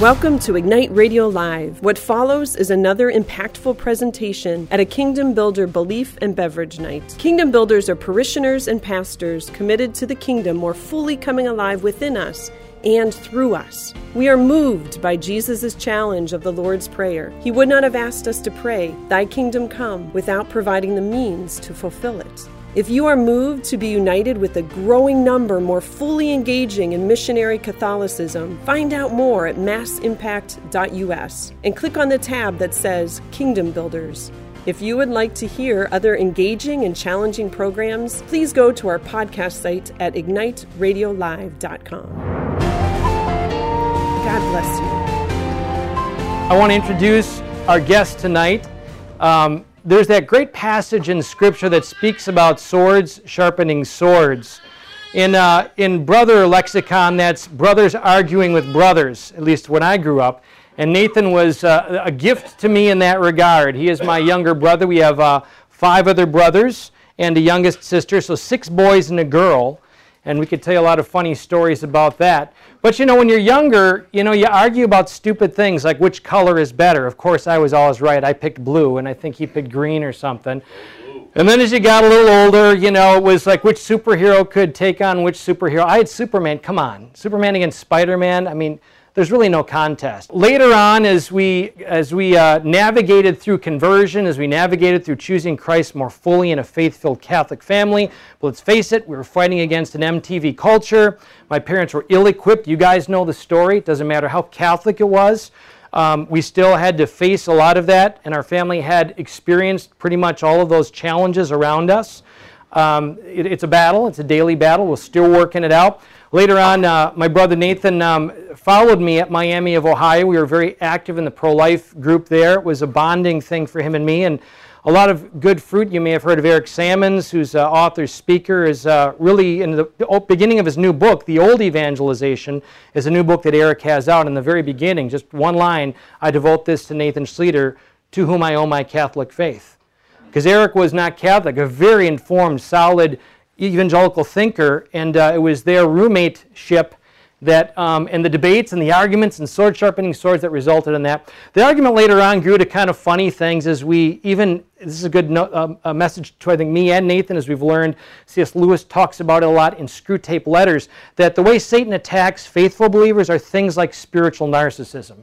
Welcome to Ignite Radio Live. What follows is another impactful presentation at a Kingdom Builder Belief and Beverage Night. Kingdom Builders are parishioners and pastors committed to the kingdom more fully coming alive within us and through us. We are moved by Jesus' challenge of the Lord's Prayer. He would not have asked us to pray, Thy kingdom come, without providing the means to fulfill it. If you are moved to be united with a growing number more fully engaging in missionary Catholicism, find out more at massimpact.us and click on the tab that says Kingdom Builders. If you would like to hear other engaging and challenging programs, please go to our podcast site at igniteradiolive.com. God bless you. I want to introduce our guest tonight. Um, there's that great passage in Scripture that speaks about swords sharpening swords. In, uh, in brother lexicon, that's brothers arguing with brothers, at least when I grew up. And Nathan was uh, a gift to me in that regard. He is my younger brother. We have uh, five other brothers and a youngest sister, so six boys and a girl. And we could tell you a lot of funny stories about that. But you know, when you're younger, you know, you argue about stupid things like which color is better. Of course, I was always right. I picked blue, and I think he picked green or something. And then as you got a little older, you know, it was like which superhero could take on which superhero. I had Superman. Come on, Superman against Spider-Man. I mean, there's really no contest. Later on, as we, as we uh, navigated through conversion, as we navigated through choosing Christ more fully in a faith filled Catholic family, but let's face it, we were fighting against an MTV culture. My parents were ill equipped. You guys know the story. It doesn't matter how Catholic it was. Um, we still had to face a lot of that, and our family had experienced pretty much all of those challenges around us. Um, it, it's a battle, it's a daily battle. We're still working it out. Later on, uh, my brother Nathan um, followed me at Miami of Ohio. We were very active in the pro life group there. It was a bonding thing for him and me, and a lot of good fruit. You may have heard of Eric Sammons, who's uh, author, speaker, is uh, really in the beginning of his new book, The Old Evangelization, is a new book that Eric has out. In the very beginning, just one line, I devote this to Nathan Schlueter, to whom I owe my Catholic faith. Because Eric was not Catholic, a very informed, solid, evangelical thinker, and uh, it was their roommate ship that, um, and the debates and the arguments and sword sharpening swords that resulted in that. The argument later on grew to kind of funny things as we even, this is a good no, um, a message to I think me and Nathan as we've learned. C.S. Lewis talks about it a lot in Screwtape Letters that the way Satan attacks faithful believers are things like spiritual narcissism,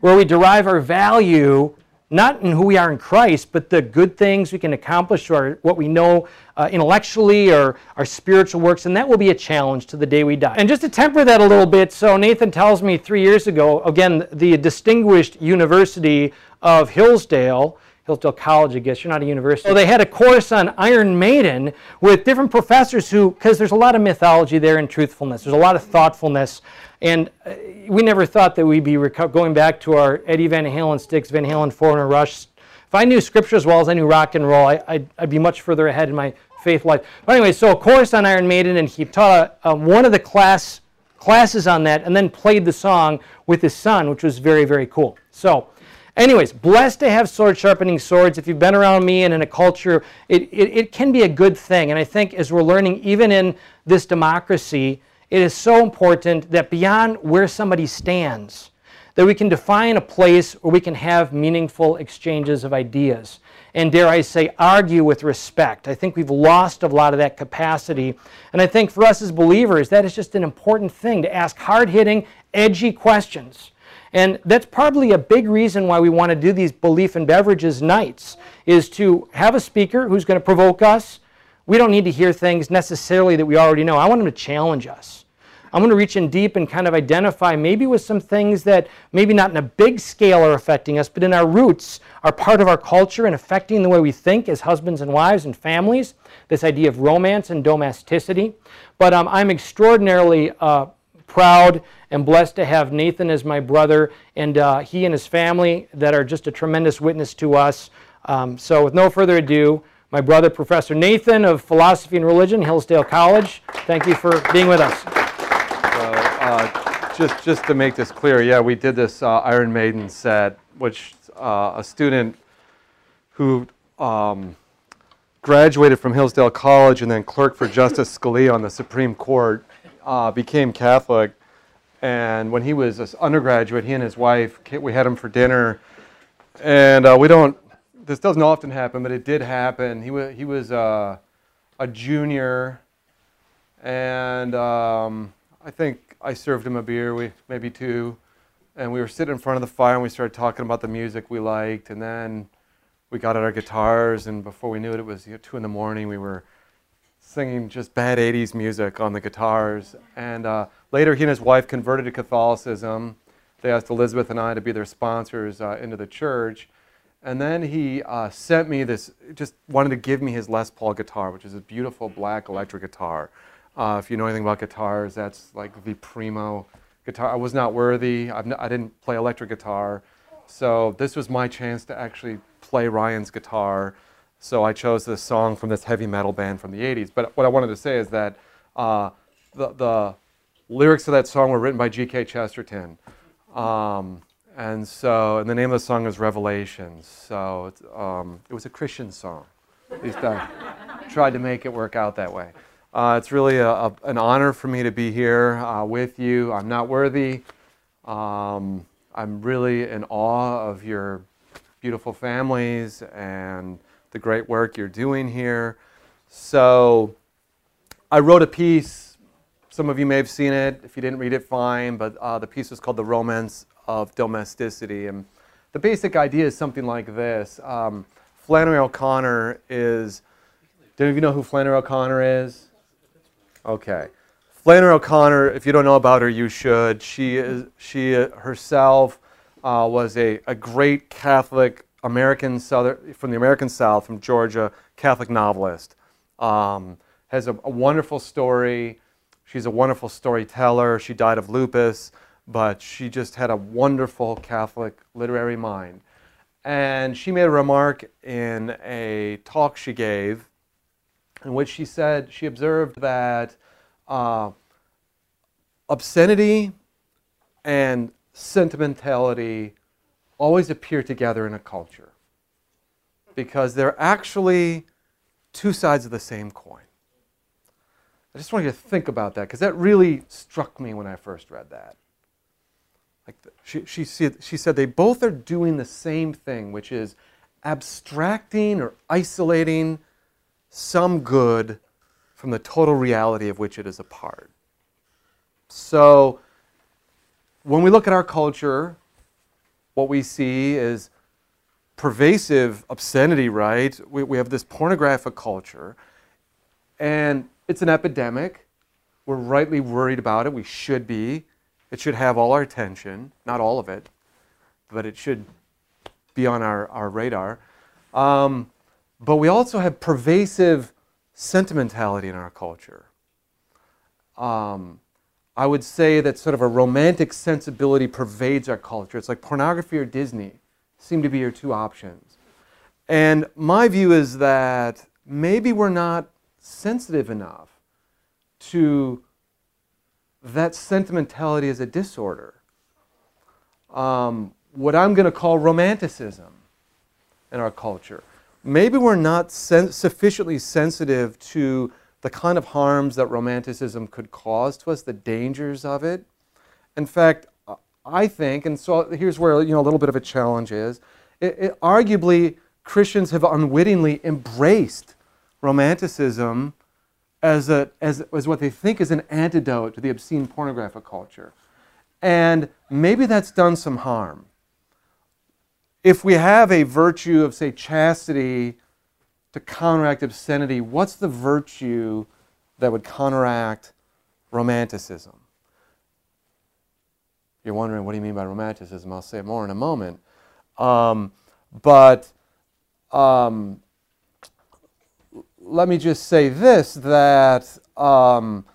where we derive our value not in who we are in Christ, but the good things we can accomplish or what we know uh, intellectually or our spiritual works, and that will be a challenge to the day we die. And just to temper that a little bit, so Nathan tells me three years ago, again, the distinguished University of Hillsdale, Hillsdale College, I guess. You're not a university. So they had a course on Iron Maiden with different professors who, because there's a lot of mythology there and truthfulness. There's a lot of thoughtfulness. And uh, we never thought that we'd be going back to our Eddie Van Halen sticks, Van Halen, Foreigner Rush. If I knew scripture as well as I knew rock and roll, I, would be much further ahead in my faith life. But anyway, so a course on Iron Maiden, and he taught uh, one of the class classes on that, and then played the song with his son, which was very, very cool. So, anyways, blessed to have sword sharpening swords. If you've been around me and in a culture, it, it, it can be a good thing. And I think as we're learning, even in this democracy, it is so important that beyond where somebody stands, that we can define a place where we can have meaningful exchanges of ideas. And dare I say, argue with respect. I think we've lost a lot of that capacity. And I think for us as believers, that is just an important thing to ask hard hitting, edgy questions. And that's probably a big reason why we want to do these belief and beverages nights, is to have a speaker who's going to provoke us. We don't need to hear things necessarily that we already know. I want them to challenge us. I'm going to reach in deep and kind of identify maybe with some things that maybe not in a big scale are affecting us, but in our roots are part of our culture and affecting the way we think as husbands and wives and families. This idea of romance and domesticity. But um, I'm extraordinarily uh, proud and blessed to have Nathan as my brother and uh, he and his family that are just a tremendous witness to us. Um, so, with no further ado, my brother, Professor Nathan of Philosophy and Religion, Hillsdale College. Thank you for being with us. Uh, just, just to make this clear, yeah, we did this uh, Iron Maiden set, which uh, a student who um, graduated from Hillsdale College and then clerked for Justice Scalia on the Supreme Court uh, became Catholic And when he was an undergraduate, he and his wife, we had him for dinner. And uh, we don't, this doesn't often happen, but it did happen. He, was he was uh, a junior, and um, I think I served him a beer, we, maybe two. And we were sitting in front of the fire and we started talking about the music we liked. And then we got out our guitars, and before we knew it, it was you know, two in the morning. We were singing just bad 80s music on the guitars. And uh, later, he and his wife converted to Catholicism. They asked Elizabeth and I to be their sponsors uh, into the church. And then he uh, sent me this, just wanted to give me his Les Paul guitar, which is a beautiful black electric guitar. Uh, if you know anything about guitars, that's like the primo guitar. I was not worthy. I've n- I did not play electric guitar. So this was my chance to actually play Ryan's guitar. So I chose this song from this heavy metal band from the 80s. But what I wanted to say is that uh, the, the lyrics of that song were written by G.K. Chesterton. Um, and so, and the name of the song is Revelations. So um, it was a Christian song. At least I tried to make it work out that way. Uh, it's really a, a, an honor for me to be here uh, with you. I'm not worthy. Um, I'm really in awe of your beautiful families and the great work you're doing here. So, I wrote a piece. Some of you may have seen it. If you didn't read it, fine. But uh, the piece was called The Romance of Domesticity. And the basic idea is something like this um, Flannery O'Connor is. Do you know who Flannery O'Connor is? Okay. Flannery O'Connor, if you don't know about her, you should. She, is, she herself uh, was a, a great Catholic American Southern, from the American South, from Georgia, Catholic novelist. Um, has a, a, wonderful story. She's a wonderful storyteller. She died of lupus, but she just had a wonderful Catholic literary mind. And she made a remark in a talk she gave in which she said she observed that uh, obscenity and sentimentality always appear together in a culture because they're actually two sides of the same coin. I just want you to think about that because that really struck me when I first read that. Like the, she, she, she said they both are doing the same thing, which is abstracting or isolating some good from the total reality of which it is a part. So, when we look at our culture, what we see is pervasive obscenity, right? We, we have this pornographic culture, and it's an epidemic. We're rightly worried about it. We should be. It should have all our attention, not all of it, but it should be on our, our radar. Um, but we also have pervasive sentimentality in our culture. Um, I would say that sort of a romantic sensibility pervades our culture. It's like pornography or Disney seem to be your two options. And my view is that maybe we're not sensitive enough to that sentimentality as a disorder. Um, what I'm going to call romanticism in our culture maybe we're not sen- sufficiently sensitive to the kind of harms that romanticism could cause to us, the dangers of it. In fact, I think, and so here's where you know a little bit of a challenge is. It, it, arguably, Christians have unwittingly embraced romanticism as, a, as, as what they think is an antidote to the obscene pornographic culture. And maybe that's done some harm if we have a virtue of, say, chastity to counteract obscenity, what's the virtue that would counteract romanticism? You're wondering, what do you mean by romanticism? I'll say more in a moment. Um, but um, let me just say this that um,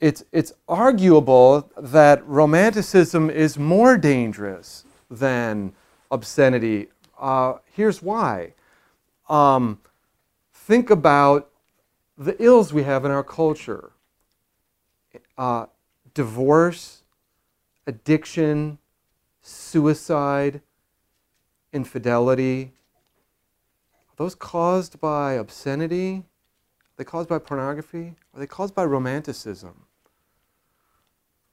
it's, it's arguable that romanticism is more dangerous than obscenity. Uh, here's why. Um, think about the ills we have in our culture uh, divorce, addiction, suicide, infidelity. Are those caused by obscenity? Are they caused by pornography? Are they caused by romanticism?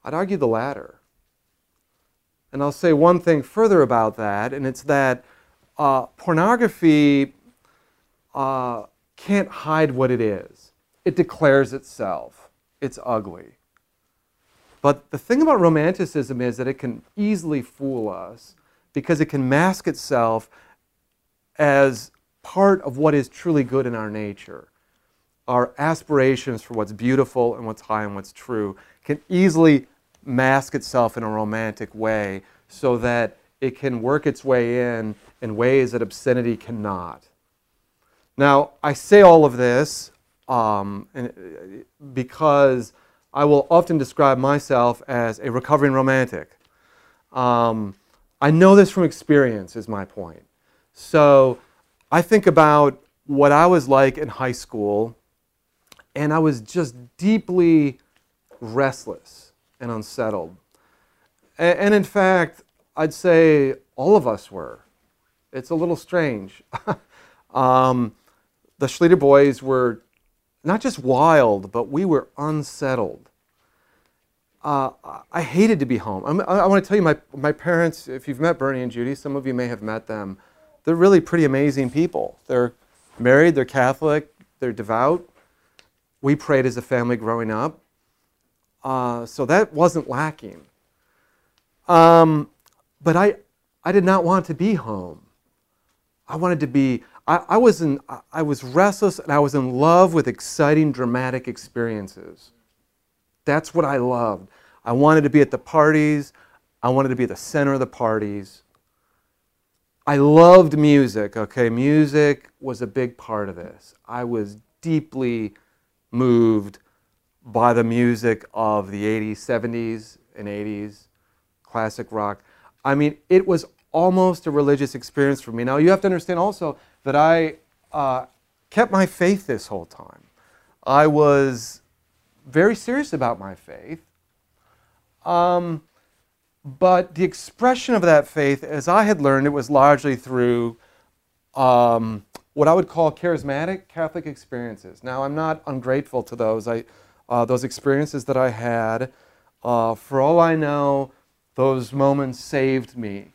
I'd argue the latter. And I'll say one thing further about that, and it's that uh, pornography uh, can't hide what it is. It declares itself. It's ugly. But the thing about romanticism is that it can easily fool us because it can mask itself as part of what is truly good in our nature. Our aspirations for what's beautiful and what's high and what's true can easily mask itself in a romantic way so that it can work its way in in ways that obscenity cannot. Now, I say all of this um, because I will often describe myself as a recovering romantic. Um, I know this from experience, is my point. So I think about what I was like in high school, and I was just deeply restless and unsettled. And, and in fact, I'd say all of us were. It's a little strange. um, the Schlueter boys were not just wild, but we were unsettled. Uh, I hated to be home. I'm, i I want to tell you, my, my parents, if you've met Bernie and Judy, some of you may have met them, they're really pretty amazing people. They're married, they're Catholic, they're devout. We prayed as a family growing up. Uh, so that wasn't lacking. Um, but I, I did not want to be home. I wanted to be, I, I, was in, I was restless and I was in love with exciting, dramatic experiences. That's what I loved. I wanted to be at the parties. I wanted to be at the center of the parties. I loved music, okay? Music was a big part of this. I was deeply moved by the music of the 80s, 70s, and 80s, classic rock. I mean, it was almost a religious experience for me. Now, you have to understand also that I uh, kept my faith this whole time. I was very serious about my faith. Um, but the expression of that faith, as I had learned, it was largely through um, what I would call charismatic Catholic experiences. Now, I'm not ungrateful to those. I, uh, those experiences that I had, uh, for all I know, those moments saved me.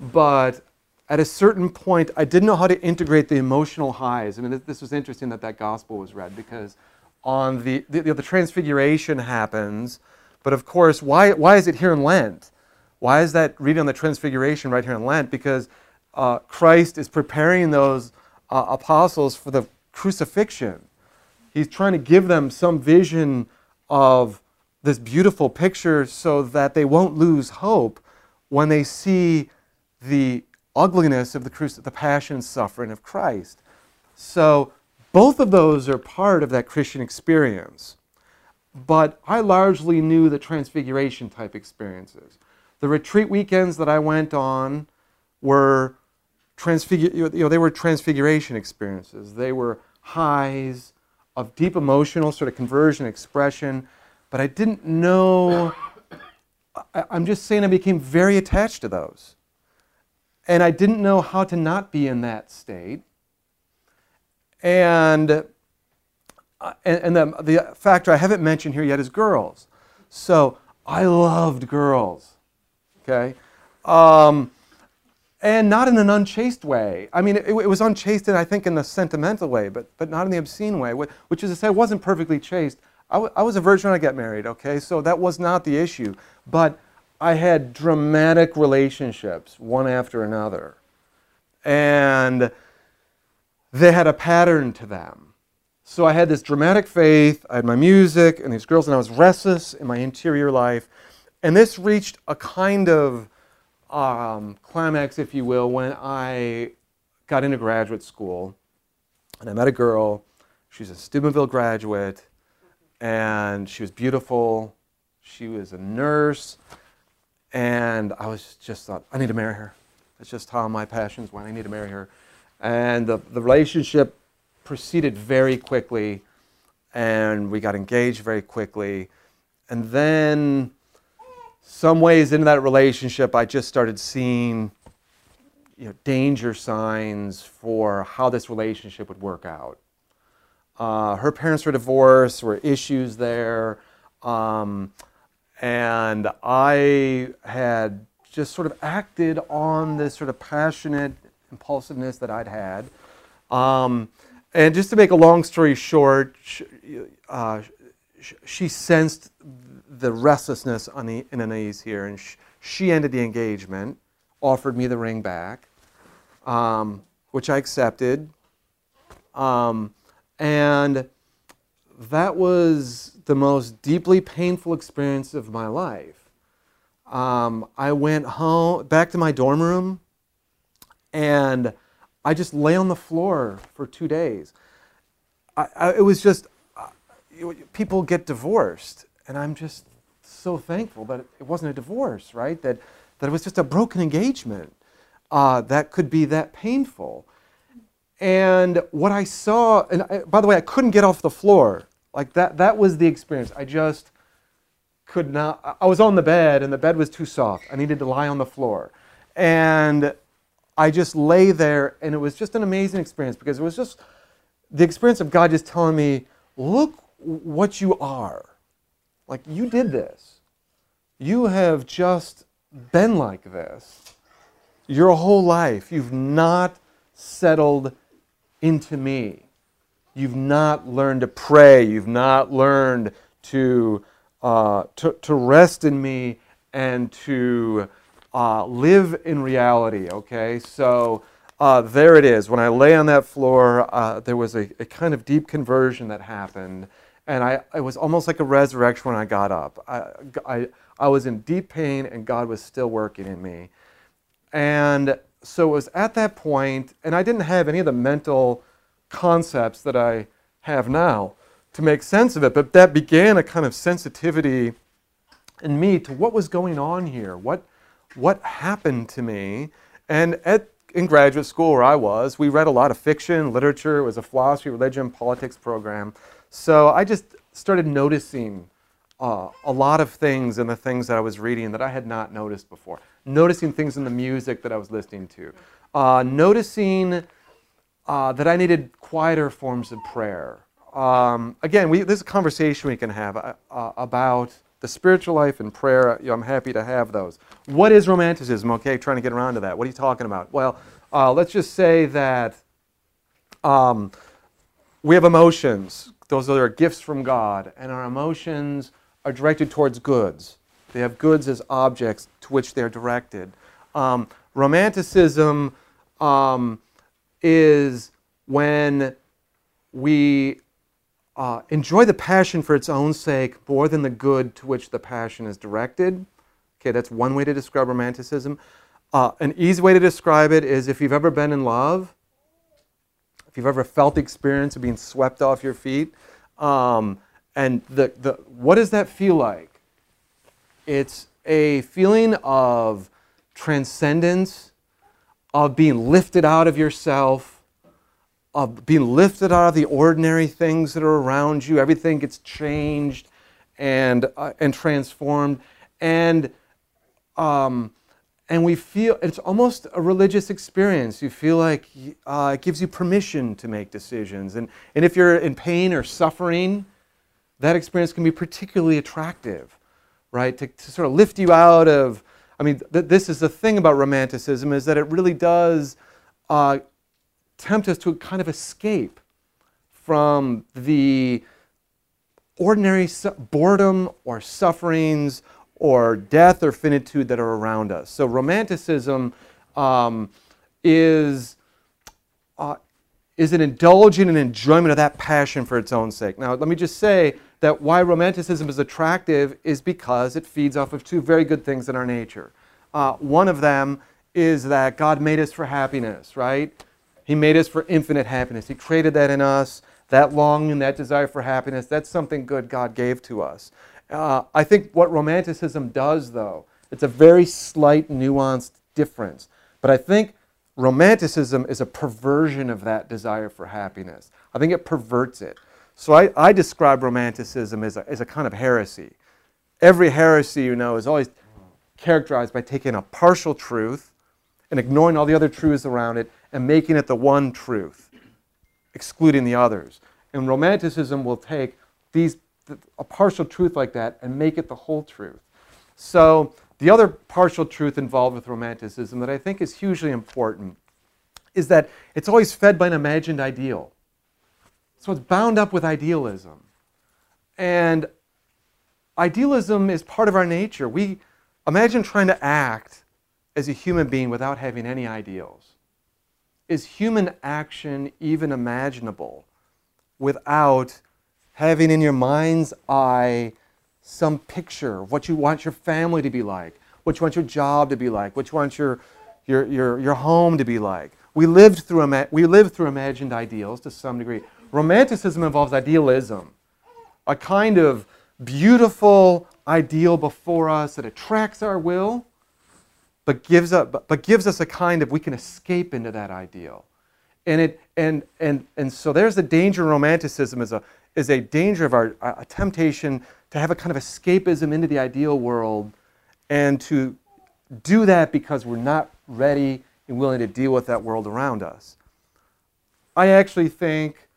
But at a certain point, I didn't know how to integrate the emotional highs. I mean, this was interesting that that gospel was read because on the, the, the transfiguration happens, but of course, why, why is it here in Lent? Why is that reading on the transfiguration right here in Lent? Because uh, Christ is preparing those uh, apostles for the crucifixion. He's trying to give them some vision of this beautiful picture so that they won't lose hope when they see the ugliness of the, cruci- the passion and suffering of Christ. So both of those are part of that Christian experience. But I largely knew the transfiguration type experiences. The retreat weekends that I went on were transfigu- you know, they were transfiguration experiences. They were highs of deep emotional sort of conversion expression, but I didn't know. I, I'm just saying I became very attached to those. And I didn't know how to not be in that state. And, uh, and, and the, the factor I haven't mentioned here yet is girls. So I loved girls okay? Um, and not in an unchaste way. I mean, it, it, was unchaste, and I think, in the sentimental way, but, but not in the obscene way, which is to say, I wasn't perfectly chaste. I, I was a virgin when I got married, okay? So that was not the issue. But I had dramatic relationships, one after another. And they had a pattern to them. So I had this dramatic faith, I had my music and these girls, and I was restless in my interior life. And this reached a kind of um, climax, if you will, when I got into graduate school and I met a girl. She's a Steubenville graduate and she was beautiful. She was a nurse. And I was just thought, I need to marry her. That's just how my passions went. I need to marry her. And the, the relationship proceeded very quickly and we got engaged very quickly. And then some ways into that relationship, I just started seeing you know, danger signs for how this relationship would work out. Uh, her parents were divorced, there were issues there, um, and I had just sort of acted on this sort of passionate impulsiveness that I'd had. Um, and just to make a long story short, she, uh, she sensed the restlessness on the, in Anais here, and she, she ended the engagement, offered me the ring back, um, which I accepted. Um, and that was the most deeply painful experience of my life. Um, I went home, back to my dorm room, and I just lay on the floor for two days. I, I, it was just, uh, people get divorced, and I'm just so thankful that it wasn't a divorce, right? That, that it was just a broken engagement uh, that could be that painful. And what I saw, and I, by the way, I couldn't get off the floor. Like that, that was the experience. I just could not, I was on the bed and the bed was too soft. I needed to lie on the floor. And I just lay there and it was just an amazing experience because it was just the experience of God just telling me, look what you are. Like you did this. You have just been like this your whole life. You've not settled into me. You've not learned to pray. You've not learned to, uh, to, to rest in me and to uh, live in reality, okay? So uh, there it is. When I lay on that floor, uh, there was a, a, kind of deep conversion that happened. And I, it was almost like a resurrection when I got up. I, I, I was in deep pain, and God was still working in me. And so it was at that point, and I didn't have any of the mental concepts that I have now to make sense of it, but that began a kind of sensitivity in me to what was going on here, what, what happened to me. And at, in graduate school where I was, we read a lot of fiction, literature, it was a philosophy, religion, politics program. So I just started noticing uh, a lot of things in the things that I was reading that I had not noticed before. Noticing things in the music that I was listening to. Uh, noticing uh, that I needed quieter forms of prayer. Um, again, we, this is a conversation we can have uh, uh, about the spiritual life and prayer. You know, I'm happy to have those. What is romanticism? Okay, trying to get around to that. What are you talking about? Well, uh, let's just say that um, we have emotions. Those are gifts from God, and our emotions are directed towards goods. They have goods as objects to which they're directed. Um, romanticism um, is when we uh, enjoy the passion for its own sake more than the good to which the passion is directed. Okay, that's one way to describe romanticism. Uh, an easy way to describe it is if you've ever been in love, if you've ever felt the experience of being swept off your feet, um, and the, the, what does that feel like? It's a feeling of transcendence, of being lifted out of yourself, of being lifted out of the ordinary things that are around you. Everything gets changed and, uh, and transformed. And, um, and we feel it's almost a religious experience. You feel like uh, it gives you permission to make decisions. And, and if you're in pain or suffering, that experience can be particularly attractive, right? To, to sort of lift you out of, I mean, th- this is the thing about romanticism is that it really does uh, tempt us to kind of escape from the ordinary su- boredom or sufferings or death or finitude that are around us. So romanticism um, is uh, is an indulging and enjoyment of that passion for its own sake. Now, let me just say that why romanticism is attractive is because it feeds off of two very good things in our nature. Uh, one of them is that God made us for happiness, right? He made us for infinite happiness. He created that in us, that longing, that desire for happiness. That's something good God gave to us. Uh, I think what romanticism does, though, it's a very slight, nuanced difference. But I think romanticism is a perversion of that desire for happiness. I think it perverts it. So I, I describe romanticism as a, as a kind of heresy. Every heresy, you know, is always characterized by taking a partial truth and ignoring all the other truths around it and making it the one truth, excluding the others. And romanticism will take these a partial truth like that and make it the whole truth. So the other partial truth involved with Romanticism that I think is hugely important is that it's always fed by an imagined ideal. So it's bound up with idealism. And idealism is part of our nature. We imagine trying to act as a human being without having any ideals. Is human action even imaginable without having in your mind's eye some picture of what you want your family to be like, what you want your job to be like, what you want your, your, your, your home to be like? We lived, through, we lived through imagined ideals to some degree. Romanticism involves idealism, a kind of beautiful ideal before us that attracts our will, but gives, us, but gives us a kind of, we can escape into that ideal. And, it, and, and, and so there's the danger romanticism is a, is a danger of our a temptation to have a kind of escapism into the ideal world and to do that because we're not ready and willing to deal with that world around us. I actually think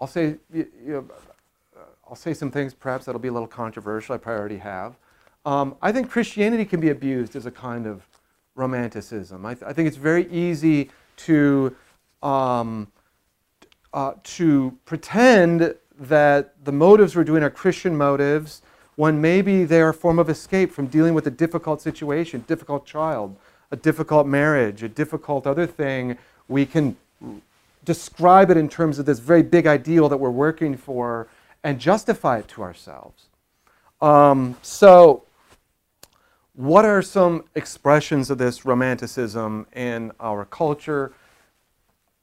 I'll say, you know, I'll say some things perhaps that'll be a little controversial. I probably already have. Um, I think Christianity can be abused as a kind of romanticism. I, th- I think it's very easy to um, uh, to pretend that the motives we're doing are Christian motives when maybe they're a form of escape from dealing with a difficult situation, difficult child, a difficult marriage, a difficult other thing. We can describe it in terms of this very big ideal that we're working for and justify it to ourselves. Um, so, what are some expressions of this romanticism in our culture?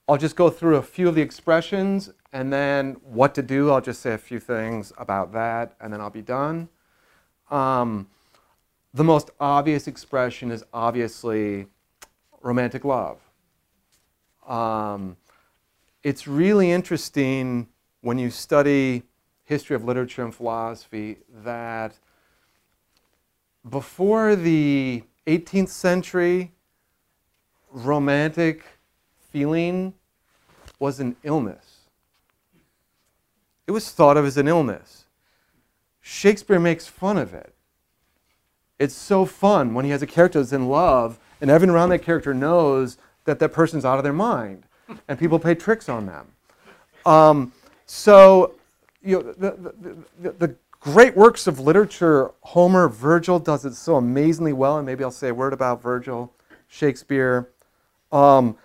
I'll just go through a few of the expressions and then what to do. I'll just say a few things about that and then I'll be done. Um, the most obvious expression is obviously romantic love. Um, it's really interesting when you study history of literature and philosophy that before the 18th century, romantic feeling was an illness. It was thought of as an illness. Shakespeare makes fun of it. It's so fun when he has a character that's in love, and everyone around that character knows that that person's out of their mind and people play tricks on them. Um, so, you know, the, the, the, the, great works of literature, Homer, Virgil does it so amazingly well, and maybe I'll say a word about Virgil, Shakespeare. Um,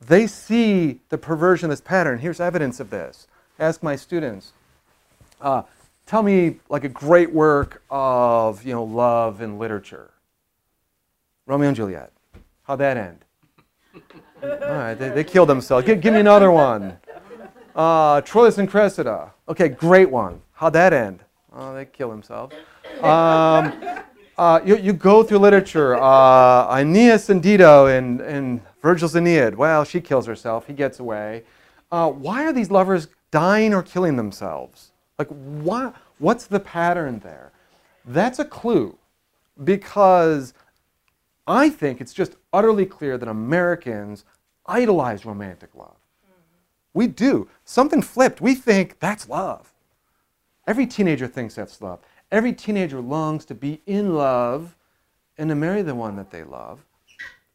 they see the perversion of this pattern. Here's evidence of this. Ask my students. Uh, tell me like a great work of you know love in literature. Romeo and Juliet. How'd that end? All right, they, they killed themselves. Give, give me another one. Uh, Troilus and Cressida. Okay, great one. How'd that end? Oh, they kill themselves. Um, uh, you, you go through literature. Uh, Aeneas and Dido in, in Virgil's Aeneid. Well, she kills herself. He gets away. Uh, why are these lovers dying or killing themselves? Like, why, what's the pattern there? That's a clue because I think it's just utterly clear that Americans idolize romantic love. Mm-hmm. We do. Something flipped. We think that's love. Every teenager thinks that's love. Every teenager longs to be in love and to marry the one that they love.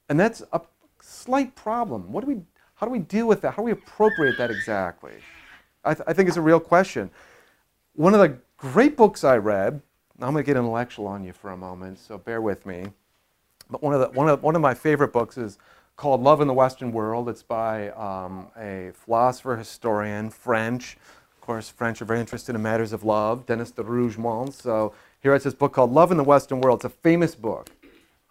And that's a slight problem. What do we, how do we deal with that? How do we appropriate that exactly? I, th- I think it's a real question. One of the great books I read, I'm going to get intellectual on you for a moment, so bear with me. But one of, the, one, of, one of my favorite books is called Love in the Western World. It's by um, a philosopher, historian, French. Of course, French are very interested in matters of love, Denis de Rougemont. So he writes this book called Love in the Western World. It's a famous book,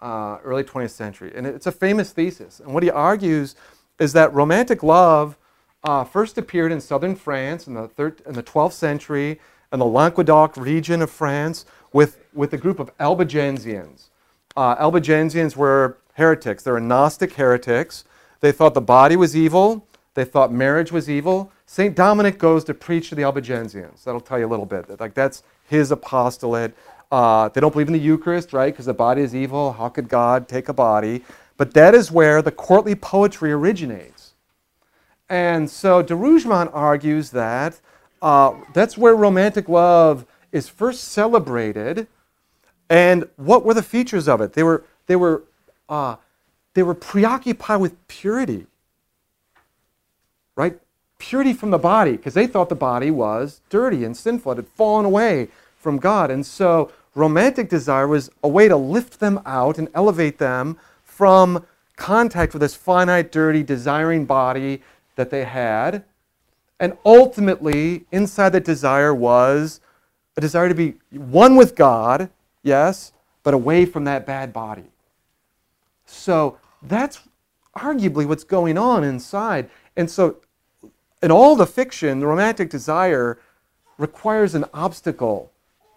uh, early 20th century. And it's a famous thesis. And what he argues is that romantic love uh, first appeared in southern France in the, thir- in the 12th century in the Languedoc region of France with, with a group of Albigensians. Uh, Albigensians were heretics. They were Gnostic heretics. They thought the body was evil. They thought marriage was evil. St. Dominic goes to preach to the Albigensians. That'll tell you a little bit. Like that's his apostolate. Uh, they don't believe in the Eucharist, right? Because the body is evil. How could God take a body? But that is where the courtly poetry originates. And so de Rougemont argues that uh, that's where romantic love is first celebrated And what were the features of it? They were, they were, uh, they were preoccupied with purity, right? Purity from the body, because they thought the body was dirty and sinful. It had fallen away from God. And so romantic desire was a way to lift them out and elevate them from contact with this finite, dirty, desiring body that they had. And ultimately, inside that desire was a desire to be one with God, yes, but away from that bad body. So that's arguably what's going on inside. And so, in all the fiction, the romantic desire requires an obstacle.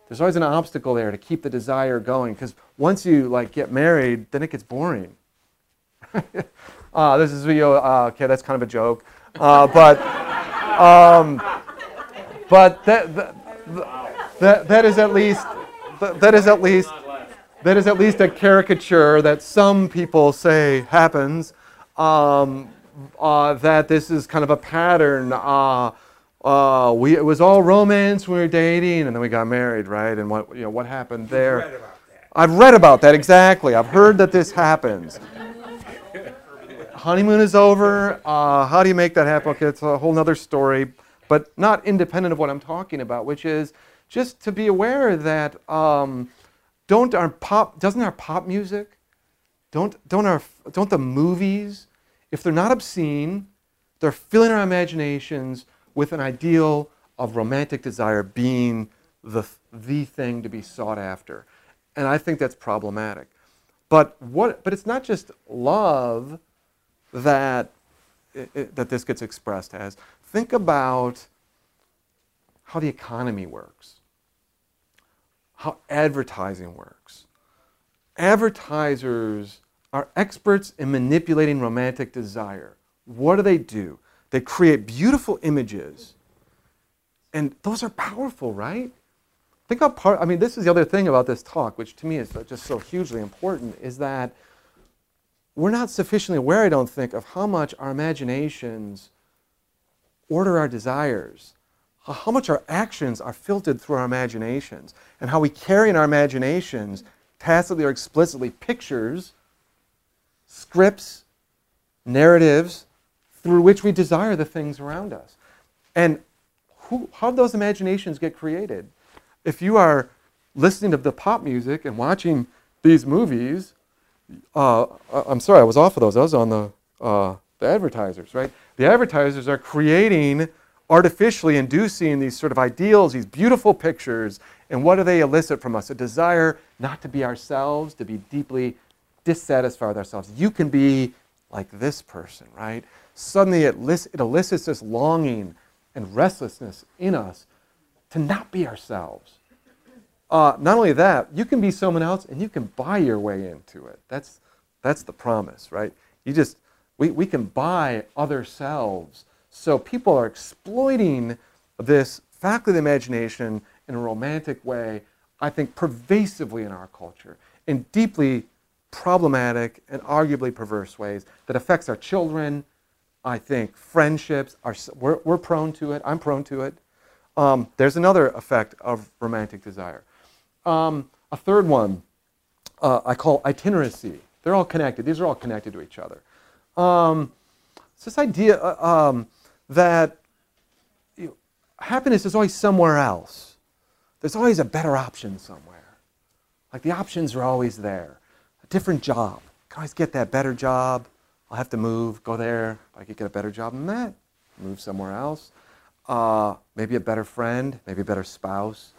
There's always an obstacle there to keep the desire going because once you like get married, then it gets boring. uh, this is video. Uh, okay, that's kind of a joke, uh, but um, but that, that that that is at least that, that is at least that is at least a caricature that some people say happens. Um, uh, that this is kind of a pattern. Uh, uh, we it was all romance. We were dating, and then we got married, right? And what you know what happened there? I've read about that exactly. I've heard that this happens. Honeymoon is over. Uh, how do you make that happen? Okay, it's a whole other story, but not independent of what I'm talking about, which is just to be aware that um, don't our pop doesn't our pop music, don't don't our don't the movies, if they're not obscene, they're filling our imaginations with an ideal of romantic desire being the the thing to be sought after, and I think that's problematic. But what? But it's not just love that it, that this gets expressed as. Think about how the economy works how advertising works. Advertisers are experts in manipulating romantic desire. What do they do? They create beautiful images. And those are powerful, right? Think how part, I mean, this is the other thing about this talk, which to me is just so hugely important, is that we're not sufficiently aware, I don't think, of how much our imaginations order our desires how much our actions are filtered through our imaginations and how we carry in our imaginations, tacitly or explicitly, pictures, scripts, narratives through which we desire the things around us. And how those imaginations get created? If you are listening to the pop music and watching these movies, uh, I'm sorry, I was off of those. I was on the, uh, the advertisers, right? The advertisers are creating artificially inducing these sort of ideals, these beautiful pictures, and what do they elicit from us? A desire not to be ourselves, to be deeply dissatisfied with ourselves. You can be like this person, right? Suddenly it, it elicits this longing and restlessness in us to not be ourselves. Uh, not only that, you can be someone else and you can buy your way into it. That's, that's the promise, right? You just, we, we can buy other selves so people are exploiting this faculty of the imagination in a romantic way, I think pervasively in our culture, in deeply problematic and arguably perverse ways that affects our children, I think friendships, are, we're, we're prone to it, I'm prone to it. Um, there's another effect of romantic desire. Um, a third one uh, I call itineracy. They're all connected. These are all connected to each other. Um, it's this idea, uh, um, that you know, happiness is always somewhere else. There's always a better option somewhere. Like the options are always there. A different job. I can always get that better job. I'll have to move, go there. I could get a better job than that. Move somewhere else. Uh, maybe a better friend, maybe a better spouse,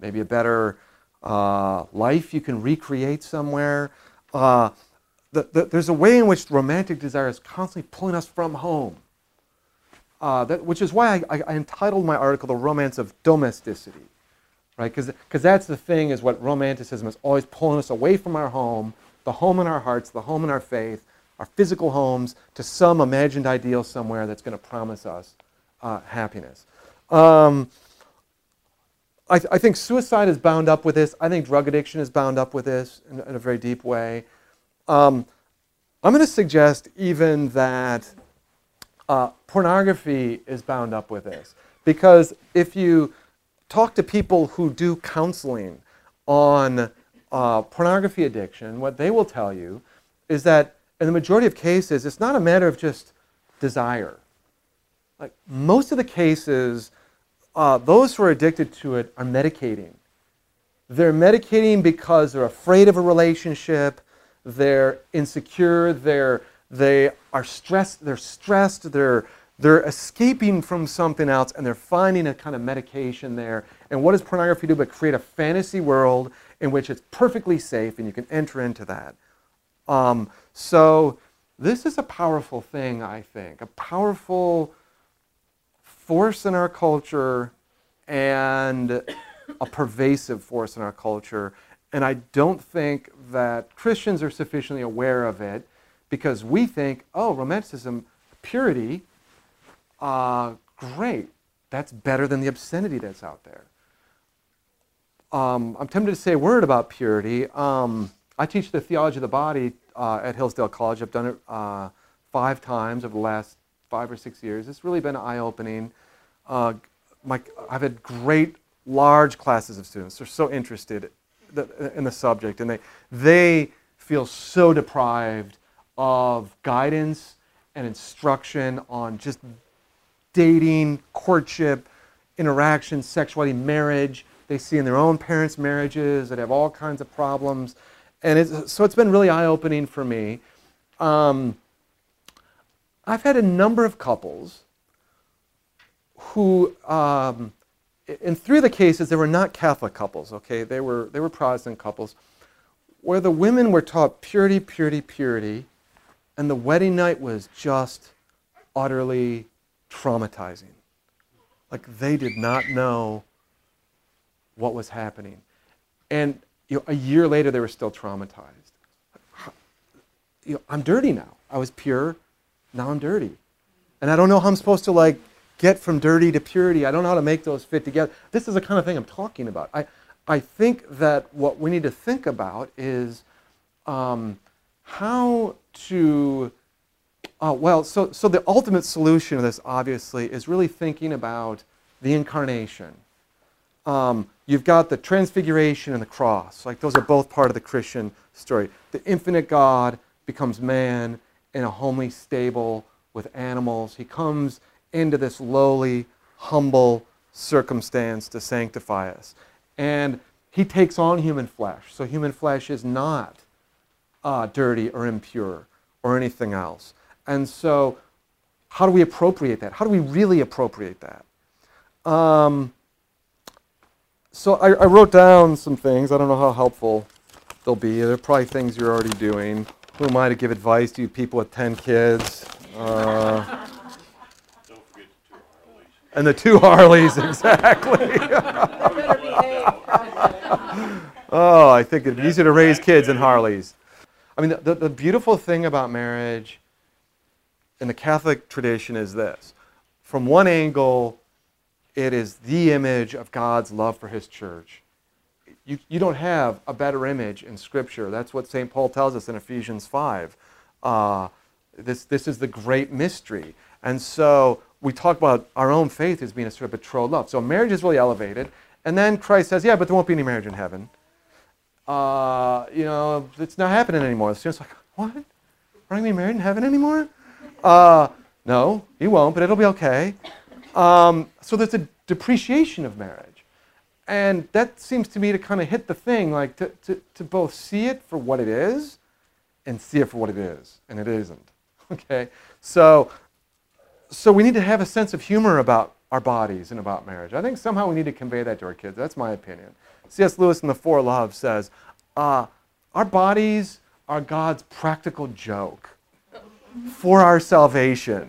maybe a better uh, life you can recreate somewhere. Uh, the, the, there's a way in which romantic desire is constantly pulling us from home uh, that, which is why I, I, entitled my article "The Romance of Domesticity," right? Because that's the thing is what romanticism is always pulling us away from our home, the home in our hearts, the home in our faith, our physical homes, to some imagined ideal somewhere that's going to promise us uh, happiness. Um, I, I, think suicide is bound up with this. I think drug addiction is bound up with this in, in a very deep way. Um, I'm going to suggest even that uh, pornography is bound up with this. Because if you talk to people who do counseling on uh, pornography addiction, what they will tell you is that in the majority of cases, it's not a matter of just desire. Like most of the cases, uh, those who are addicted to it are medicating. They're medicating because they're afraid of a relationship, they're insecure, they're, they are stressed, they're stressed, they're, they're escaping from something else, and they're finding a kind of medication there. And what does pornography do but create a fantasy world in which it's perfectly safe and you can enter into that? Um, so, this is a powerful thing, I think, a powerful force in our culture and a pervasive force in our culture. And I don't think that Christians are sufficiently aware of it because we think, oh, romanticism, purity, uh, great. That's better than the obscenity that's out there. Um, I'm tempted to say a word about purity. Um, I teach the theology of the body uh, at Hillsdale College. I've done it uh, five times over the last five or six years. It's really been eye opening. Uh, I've had great, large classes of students. They're so interested in the subject, and they, they feel so deprived of guidance and instruction on just dating, courtship, interaction, sexuality, marriage. They see in their own parents' marriages that have all kinds of problems. And it's, so it's been really eye opening for me. Um, I've had a number of couples who, um, in three of the cases, they were not Catholic couples, okay? They were, they were Protestant couples, where the women were taught purity, purity, purity, and the wedding night was just utterly traumatizing. Like they did not know what was happening. And you know, a year later, they were still traumatized. You know, I'm dirty now. I was pure, now I'm dirty. And I don't know how I'm supposed to like get from dirty to purity. I don't know how to make those fit together. This is the kind of thing I'm talking about. I, I think that what we need to think about is um, how to, uh, well, so, so the ultimate solution of this, obviously, is really thinking about the incarnation. Um, you've got the transfiguration and the cross. Like, those are both part of the Christian story. The infinite God becomes man in a homely stable with animals. He comes into this lowly, humble circumstance to sanctify us. And he takes on human flesh. So human flesh is not uh, dirty or impure or anything else. And so, how do we appropriate that? How do we really appropriate that? Um, so, I, I wrote down some things. I don't know how helpful they'll be. They're probably things you're already doing. Who am I to give advice to you people with 10 kids? Uh, and the two Harleys, exactly. oh, I think it'd be easier to raise kids than Harleys. I mean, the, the, beautiful thing about marriage in the Catholic tradition is this. From one angle, it is the image of God's love for his church. You, you don't have a better image in Scripture. That's what St. Paul tells us in Ephesians 5. Uh, this, this is the great mystery. And so we talk about our own faith as being a sort of betrothed love. So marriage is really elevated. And then Christ says, yeah, but there won't be any marriage in heaven. Uh, you know, it's not happening anymore. The student's like, what? To be married in heaven anymore? Uh, no, you won't, but it'll be okay. Um, so there's a depreciation of marriage. And that seems to me to kind of hit the thing, like to, to, to both see it for what it is and see it for what it is. And it isn't. Okay? So so we need to have a sense of humor about our bodies and about marriage. I think somehow we need to convey that to our kids. That's my opinion. C.S. Lewis in The Four Loves says, uh, Our bodies are God's practical joke for our salvation.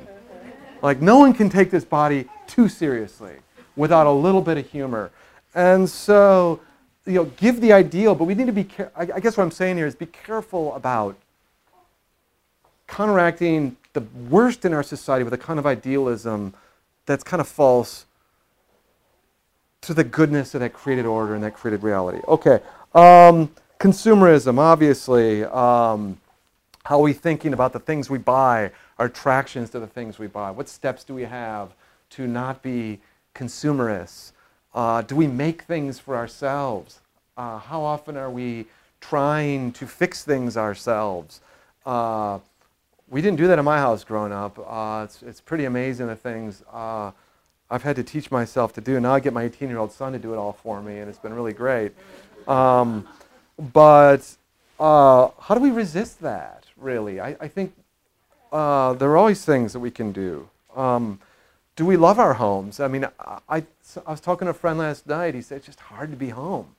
Like, no one can take this body too seriously without a little bit of humor. And so, you know, give the ideal, but we need to be, I guess what I'm saying here is be careful about counteracting the worst in our society with a kind of idealism that's kind of false to the goodness of that created order and that created reality. Okay, um, consumerism, obviously. Um, how are we thinking about the things we buy, our attractions to the things we buy? What steps do we have to not be consumerists? Uh, do we make things for ourselves? Uh, how often are we trying to fix things ourselves. Uh, we didn't do that in my house growing up. Uh, it's, it's pretty amazing the things uh, I've had to teach myself to do. Now I get my 18 year old son to do it all for me, and it's been really great. Um, but uh, how do we resist that, really? I, I think uh, there are always things that we can do. Um, do we love our homes? I mean, I, I, I, was talking to a friend last night. He said it's just hard to be home.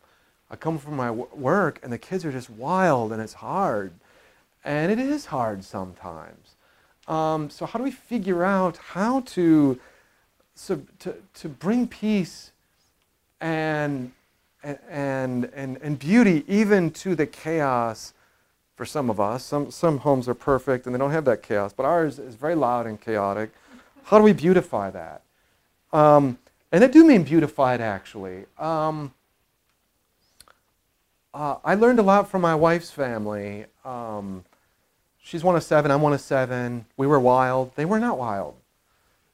I come from my work, and the kids are just wild, and it's hard. And it is hard sometimes. Um, so, how do we figure out how to, so, to, to bring peace and, and, and, and beauty even to the chaos for some of us? Some, some homes are perfect and they don't have that chaos, but ours is very loud and chaotic. How do we beautify that? Um, and I do mean beautify it actually. Um, uh, I learned a lot from my wife's family. Um, She's one of seven, I'm one of seven. We were wild. They were not wild.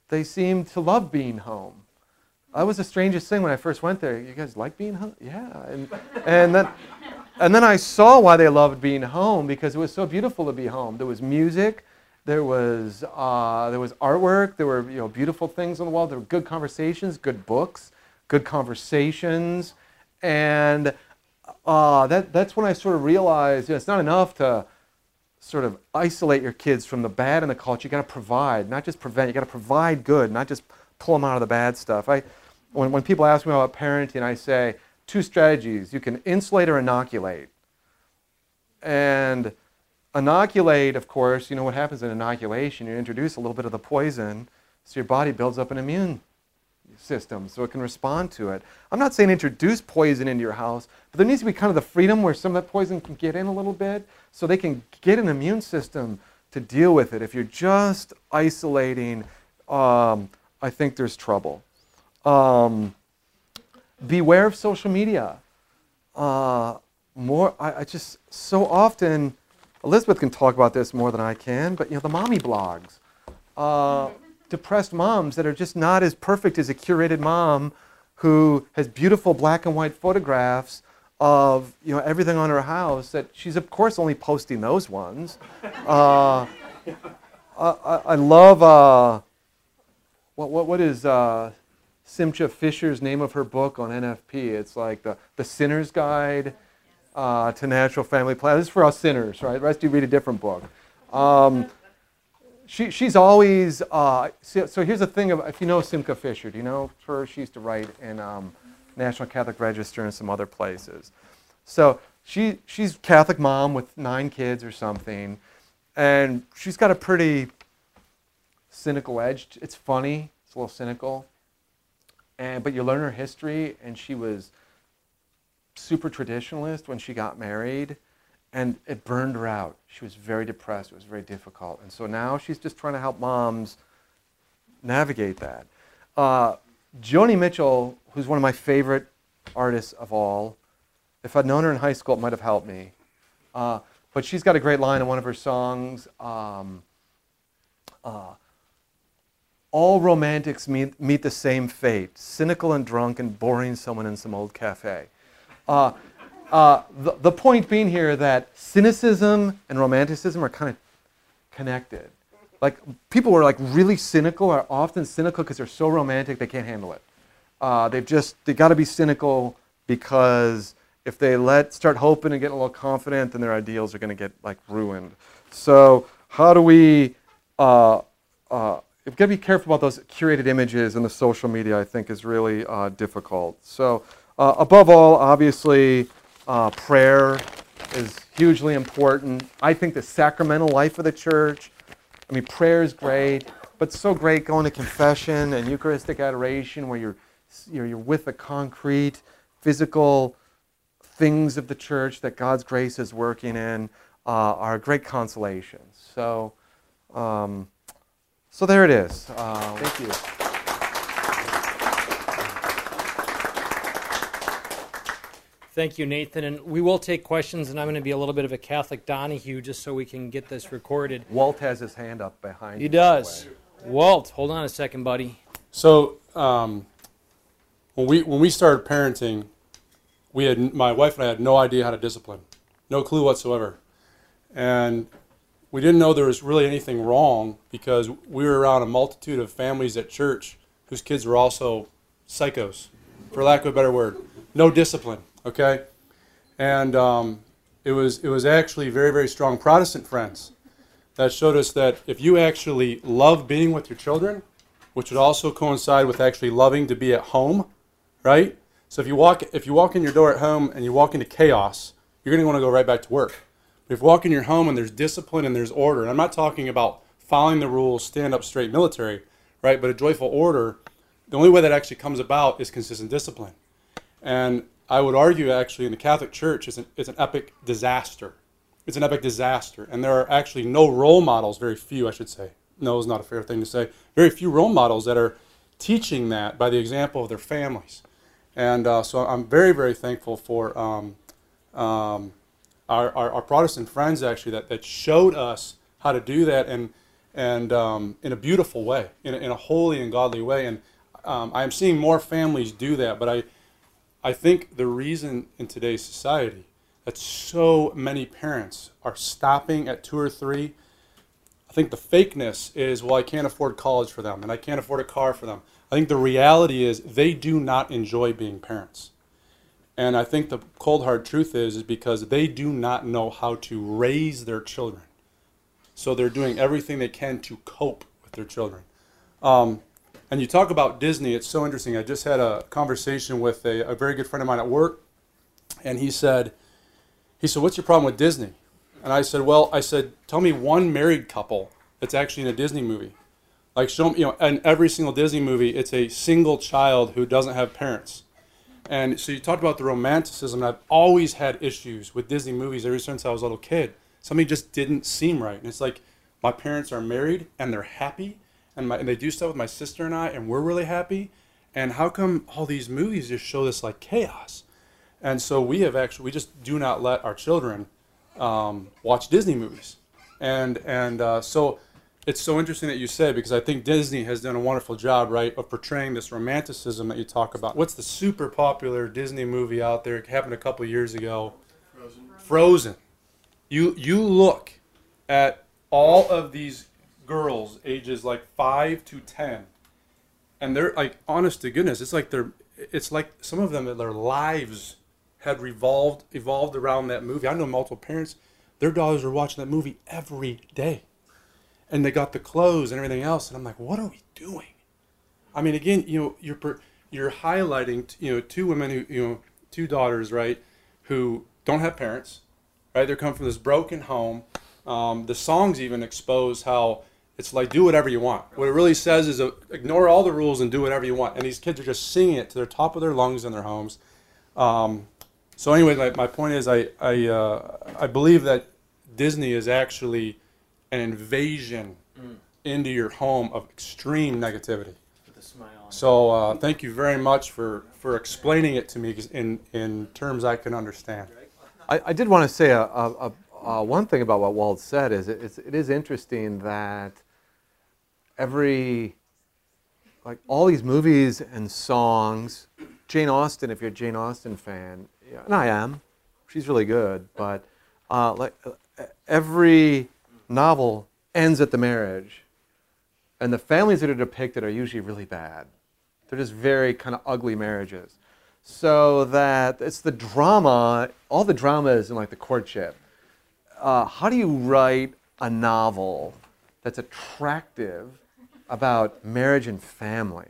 They seemed to love being home. That was the strangest thing when I first went there. You guys like being home? Yeah. And, and, then, and then I saw why they loved being home because it was so beautiful to be home. There was music, there was, uh, there was artwork, there were you know, beautiful things on the wall, there were good conversations, good books, good conversations. And uh, that, that's when I sort of realized you know, it's not enough to sort of isolate your kids from the bad in the culture. You got to provide, not just prevent. You got to provide good, not just pull them out of the bad stuff. I, when, when people ask me about parenting, I say two strategies. You can insulate or inoculate. And inoculate, of course, you know what happens in inoculation? You introduce a little bit of the poison, so your body builds up an immune system so it can respond to it. I'm not saying introduce poison into your house, but there needs to be kind of the freedom where some of that poison can get in a little bit so they can get an immune system to deal with it. If you're just isolating, um, I think there's trouble. Um, beware of social media. Uh, more, I, I, just so often, Elizabeth can talk about this more than I can, but you know the mommy blogs. Uh, depressed moms that are just not as perfect as a curated mom who has beautiful black and white photographs of you know everything on her house that she's of course only posting those ones uh, I, I, love uh, what, what, what is uh, Simcha Fisher's name of her book on NFP it's like the, the sinner's guide uh, to natural family planning this is for us sinners right the rest of you read a different book um, she, she's always, uh, so, so, here's the thing, of, if you know Simcha Fisher, do you know her? She used to write in um, National Catholic Register and some other places. So she, she's Catholic mom with nine kids or something, and she's got a pretty cynical edge. It's funny, it's a little cynical, and, but you learn her history, and she was super traditionalist when she got married and it burned her out. She was very depressed. It was very difficult. And so now she's just trying to help moms navigate that. Uh, Joni Mitchell, who's one of my favorite artists of all, if I'd known her in high school, it might have helped me. Uh, but she's got a great line in one of her songs. Um, uh, all romantics meet, meet the same fate cynical and drunk and boring someone in some old cafe. Uh, uh, the, the point being here that cynicism and romanticism are kind of connected. Like people who are like really cynical are often cynical because they're so romantic they can't handle it. Uh, they've just they got to be cynical because if they let start hoping and get a little confident, then their ideals are going to get like ruined. So how do we? Uh, uh, you've got to be careful about those curated images and the social media. I think is really uh, difficult. So uh, above all, obviously, uh, prayer is hugely important. I think the sacramental life of the church, I mean, prayer is great, but so great going to confession and Eucharistic adoration where you're, you're, you're with the concrete, physical things of the church that God's grace is working in uh, are a great consolation. So, um, so there it is. Uh, thank you. Thank you, Nathan. And we will take questions, and I'm going to be a little bit of a Catholic Donahue just so we can get this recorded. Walt has his hand up behind He does. Walt, hold on a second, buddy. So, um, when we when we started parenting, we had my wife and I had no idea how to discipline. no clue whatsoever. And we didn't know there was really anything wrong because we were around a multitude of families at church whose kids were also psychos, for lack of a better word. No discipline, okay? And um, it, was, it was actually very, very strong Protestant friends that showed us that if you actually love being with your children, which would also coincide with actually loving to be at home, right? So if you walk if you walk in your door at home and you walk into chaos, you're going to want to go right back to work. If you walk in your home and there's discipline and there's order, and I'm not talking about following the rules, stand up straight military, right? But a joyful order, the only way that actually comes about is consistent discipline. And I would argue actually in the Catholic Church it's an, it's an epic disaster. It's an epic disaster. And there are actually no role models, very few, I should say. No is not a fair thing to say. Very few role models that are teaching that by the example of their families. And uh, so I'm very, very thankful for um, um, our, our, our, Protestant friends actually that, that showed us how to do that and, and um, in a beautiful way, in a, in a holy and godly way. And um, I'm seeing more families do that. But I, I think the reason in today's society that so many parents are stopping at two or three, I think the fakeness is, well, I can't afford college for them and I can't afford a car for them. I think the reality is they do not enjoy being parents. And I think the cold hard truth is is because they do not know how to raise their children. So they're doing everything they can to cope with their children. Um, and you talk about Disney, it's so interesting. I just had a conversation with a, a very good friend of mine at work, and he said, he said, What's your problem with Disney? And I said, Well, I said, tell me one married couple that's actually in a Disney movie. Like show me, you know, in every single Disney movie, it's a single child who doesn't have parents. And so you talked about the romanticism. I've always had issues with Disney movies ever since I was a little kid. Something just didn't seem right. And it's like my parents are married and they're happy, and, my, and they do stuff with my sister and I, and we're really happy. And how come all these movies just show this like chaos? And so we have actually we just do not let our children um, watch Disney movies. And and uh, so it's so interesting that you say because I think Disney has done a wonderful job, right, of portraying this romanticism that you talk about. What's the super popular Disney movie out there? It happened a couple years ago. Frozen. Frozen. You you look at all of these girls ages like five to ten, and they're like, honest to goodness, it's like they're it's like some of them their lives had revolved evolved around that movie. I know multiple parents, their daughters are watching that movie every day and they got the clothes and everything else. And I'm like, what are we doing? I mean, again, you know, you're you're highlighting, you know, two women who, you know, two daughters, right, who don't have parents, right? They're coming from this broken home. Um, the songs even expose how it's like do whatever you want. What it really says is uh, ignore all the rules and do whatever you want. And these kids are just singing it to the top of their lungs in their homes. Um, so anyway, my, my point is, I I uh, I believe that Disney is actually an invasion mm. into your home of extreme negativity. So uh, thank you very much for, for explaining it to me in, in terms I can understand. I, I did want to say a, a, a, one thing about what Walt said is it, it's, it is interesting that every like all these movies and songs, Jane Austen, if you're a Jane Austen fan, and I am, she's really good, but uh, like every novel ends at the marriage, and the families that are depicted are usually really bad. They're just very kind of ugly marriages. So that it's the drama, all the drama is in like the courtship. Uh, how do you write a novel that's attractive about marriage and family?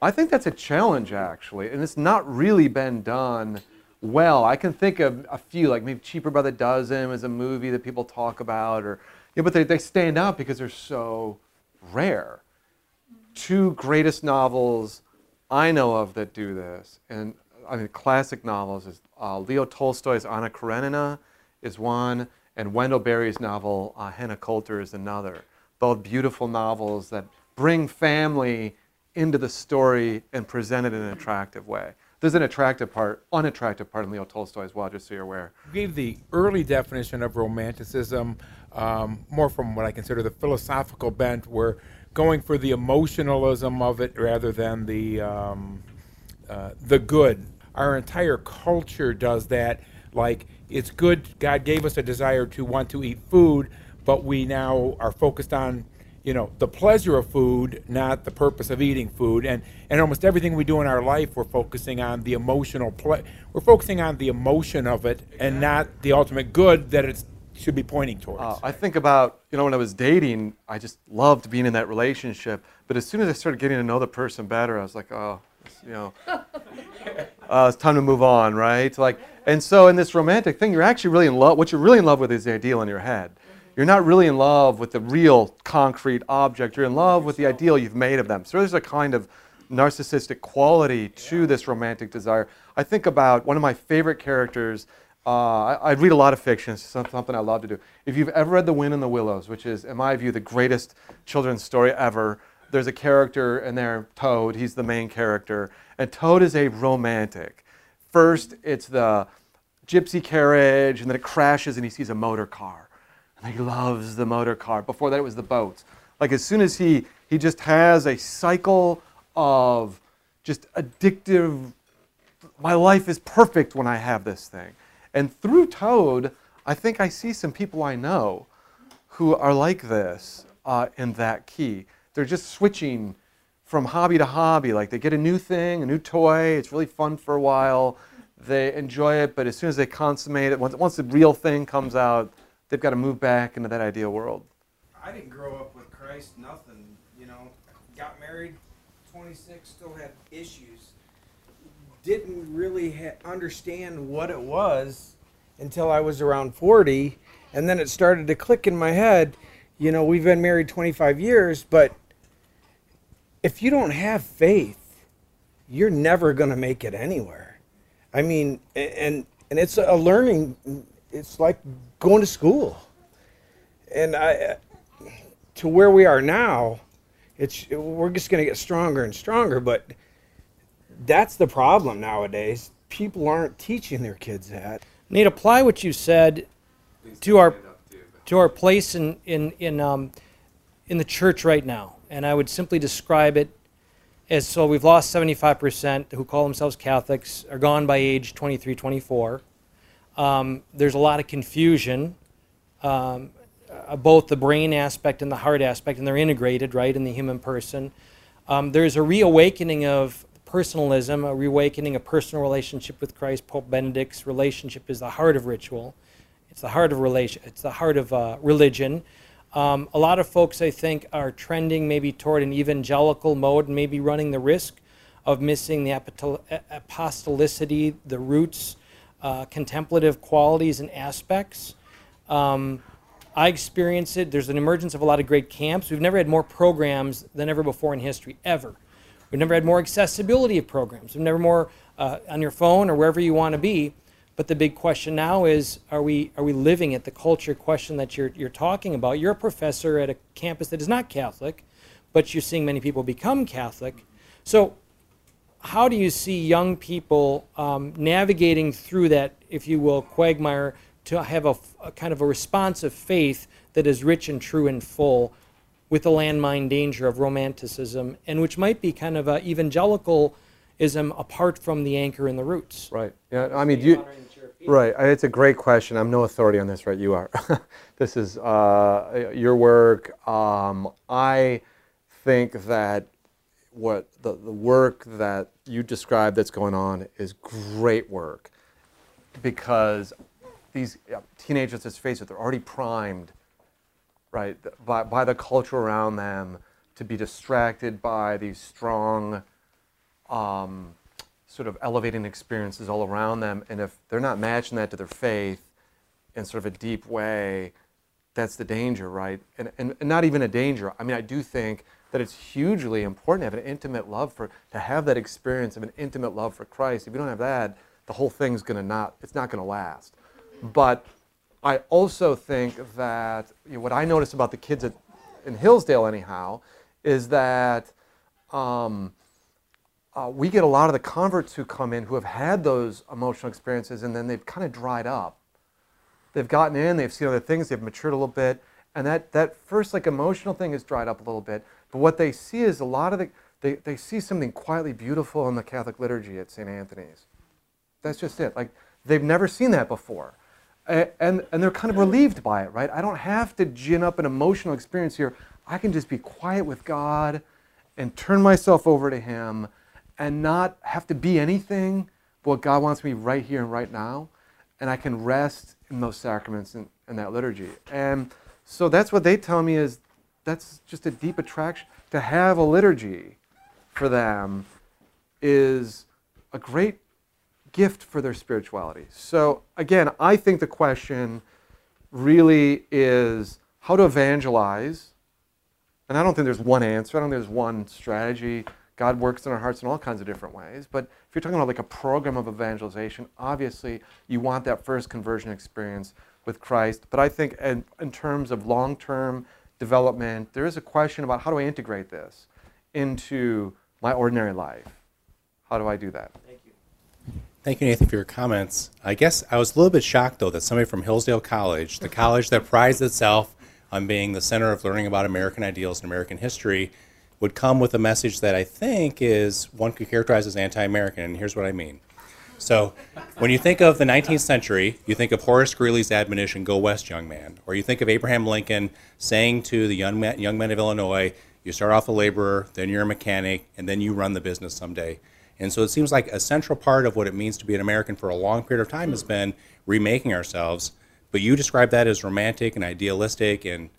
I think that's a challenge actually, and it's not really been done well. I can think of a few, like maybe Cheaper by the Dozen is a movie that people talk about, or yeah, but they, they stand out because they're so rare. Two greatest novels I know of that do this, and I mean classic novels is uh, Leo Tolstoy's Anna Karenina is one, and Wendell Berry's novel uh, Hannah Coulter is another. Both beautiful novels that bring family into the story and present it in an attractive way. There's an attractive part, unattractive part in Leo Tolstoy as well, just so you're aware. You gave the early definition of romanticism um, more from what I consider the philosophical bent. We're going for the emotionalism of it rather than the um, uh, the good. Our entire culture does that. like it's good God gave us a desire to want to eat food, but we now are focused on you know the pleasure of food not the purpose of eating food and and almost everything we do in our life we're focusing on the emotional ple- we're focusing on the emotion of it and not the ultimate good that it should be pointing towards Uh, I think about, you know, when I was dating, I just loved being in that relationship. But as soon as I started getting to know the person better, I was like, oh, it's, you know, uh, it's time to move on, right? Like, and so in this romantic thing, you're actually really in love. What you're really in love with is the ideal in your head. You're not really in love with the real concrete object. You're in love with the ideal you've made of them. So there's a kind of narcissistic quality to this romantic desire. I think about one of my favorite characters. Uh, I, I read a lot of fiction. It's something I love to do. If you've ever read The Wind in the Willows, which is, in my view, the greatest children's story ever, there's a character in there, Toad. He's the main character. And Toad is a romantic. First, it's the gypsy carriage, and then it crashes and he sees a motor car. He loves the motor car. Before that, it was the boats. Like as soon as he, he just has a cycle of just addictive, my life is perfect when I have this thing. And through Toad, I think I see some people I know who are like this uh, in that key. They're just switching from hobby to hobby. Like they get a new thing, a new toy. It's really fun for a while. They enjoy it, but as soon as they consummate it, once, once the real thing comes out, they've got to move back into that ideal world. I didn't grow up with Christ, nothing. You know, got married, 26, still had issues. Didn't really ha- understand what it was until I was around 40, and then it started to click in my head. You know, we've been married 25 years, but if you don't have faith, you're never going to make it anywhere. I mean, and and it's a learning. It's like going to school, and I to where we are now, it's we're just going to get stronger and stronger. But that's the problem nowadays. People aren't teaching their kids that. Nate, apply what you said to our to our place in in in um, in the church right now, and I would simply describe it as so we've lost 75% who call themselves Catholics are gone by age 23, 24. Um, there's a lot of confusion, um, uh, both the brain aspect and the heart aspect, and they're integrated, right, in the human person. Um, there's a reawakening of personalism, a reawakening of personal relationship with Christ. Pope Benedict's relationship is the heart of ritual. It's the heart of relation. It's the heart of uh, religion. Um, a lot of folks, I think, are trending maybe toward an evangelical mode and maybe running the risk of missing the apostolicity, the roots, uh, contemplative qualities and aspects. Um, I experience it. There's an emergence of a lot of great camps. We've never had more programs than ever before in history, ever. We've never had more accessibility of programs. We've never more uh, on your phone or wherever you want to be. But the big question now is: Are we are we living it? The culture question that you're you're talking about. You're a professor at a campus that is not Catholic, but you're seeing many people become Catholic. So, how do you see young people um, navigating through that, if you will, quagmire, to have a, a kind of a responsive faith that is rich and true and full, with the landmine danger of romanticism, and which might be kind of a evangelicalism apart from the anchor and the roots. Right. Yeah. I mean, you. Right. It's a great question. I'm no authority on this, right? You are. this is uh, your work. Um, I think that what the, the work that you described that's going on is great work because these teenagers, let's face it, they're already primed, right, by, by the culture around them to be distracted by these strong um, sort of elevating experiences all around them. And if they're not matching that to their faith in sort of a deep way, that's the danger, right? And, and, and not even a danger. I mean, I do think that it's hugely important to have an intimate love for, to have that experience of an intimate love for Christ. If you don't have that, the whole thing's going to not, it's not going to last. But I also think that you know, what I notice about the kids at, in Hillsdale, anyhow, is that um, uh, we get a lot of the converts who come in who have had those emotional experiences and then they've kind of dried up. They've gotten in, they've seen other things, they've matured a little bit, and that, that first like emotional thing has dried up a little bit. But what they see is a lot of the, they, they see something quietly beautiful in the Catholic liturgy at St. Anthony's. That's just it. Like they've never seen that before. A- And, and they're kind of relieved by it, right? I don't have to gin up an emotional experience here. I can just be quiet with God and turn myself over to Him and not have to be anything but what God wants me right here and right now. And I can rest in those sacraments and, and that liturgy. And so that's what they tell me is that's just a deep attraction. To have a liturgy for them is a great gift for their spirituality. So again, I think the question really is how to evangelize. And I don't think there's one answer. I don't think there's one strategy. God works in our hearts in all kinds of different ways. But if you're talking about like a program of evangelization, obviously you want that first conversion experience with Christ. But I think in, in terms of long-term development, there is a question about how do I integrate this into my ordinary life? How do I do that? Thank you, Thank you, Nathan, for your comments. I guess I was a little bit shocked, though, that somebody from Hillsdale College, the college that prides itself on being the center of learning about American ideals and American history, would come with a message that I think is one could characterize as anti American. And here's what I mean. So, when you think of the 19th century, you think of Horace Greeley's admonition, Go West, young man. Or you think of Abraham Lincoln saying to the young men, young men of Illinois, You start off a laborer, then you're a mechanic, and then you run the business someday. And so it seems like a central part of what it means to be an American for a long period of time has been remaking ourselves. But you describe that as romantic and idealistic and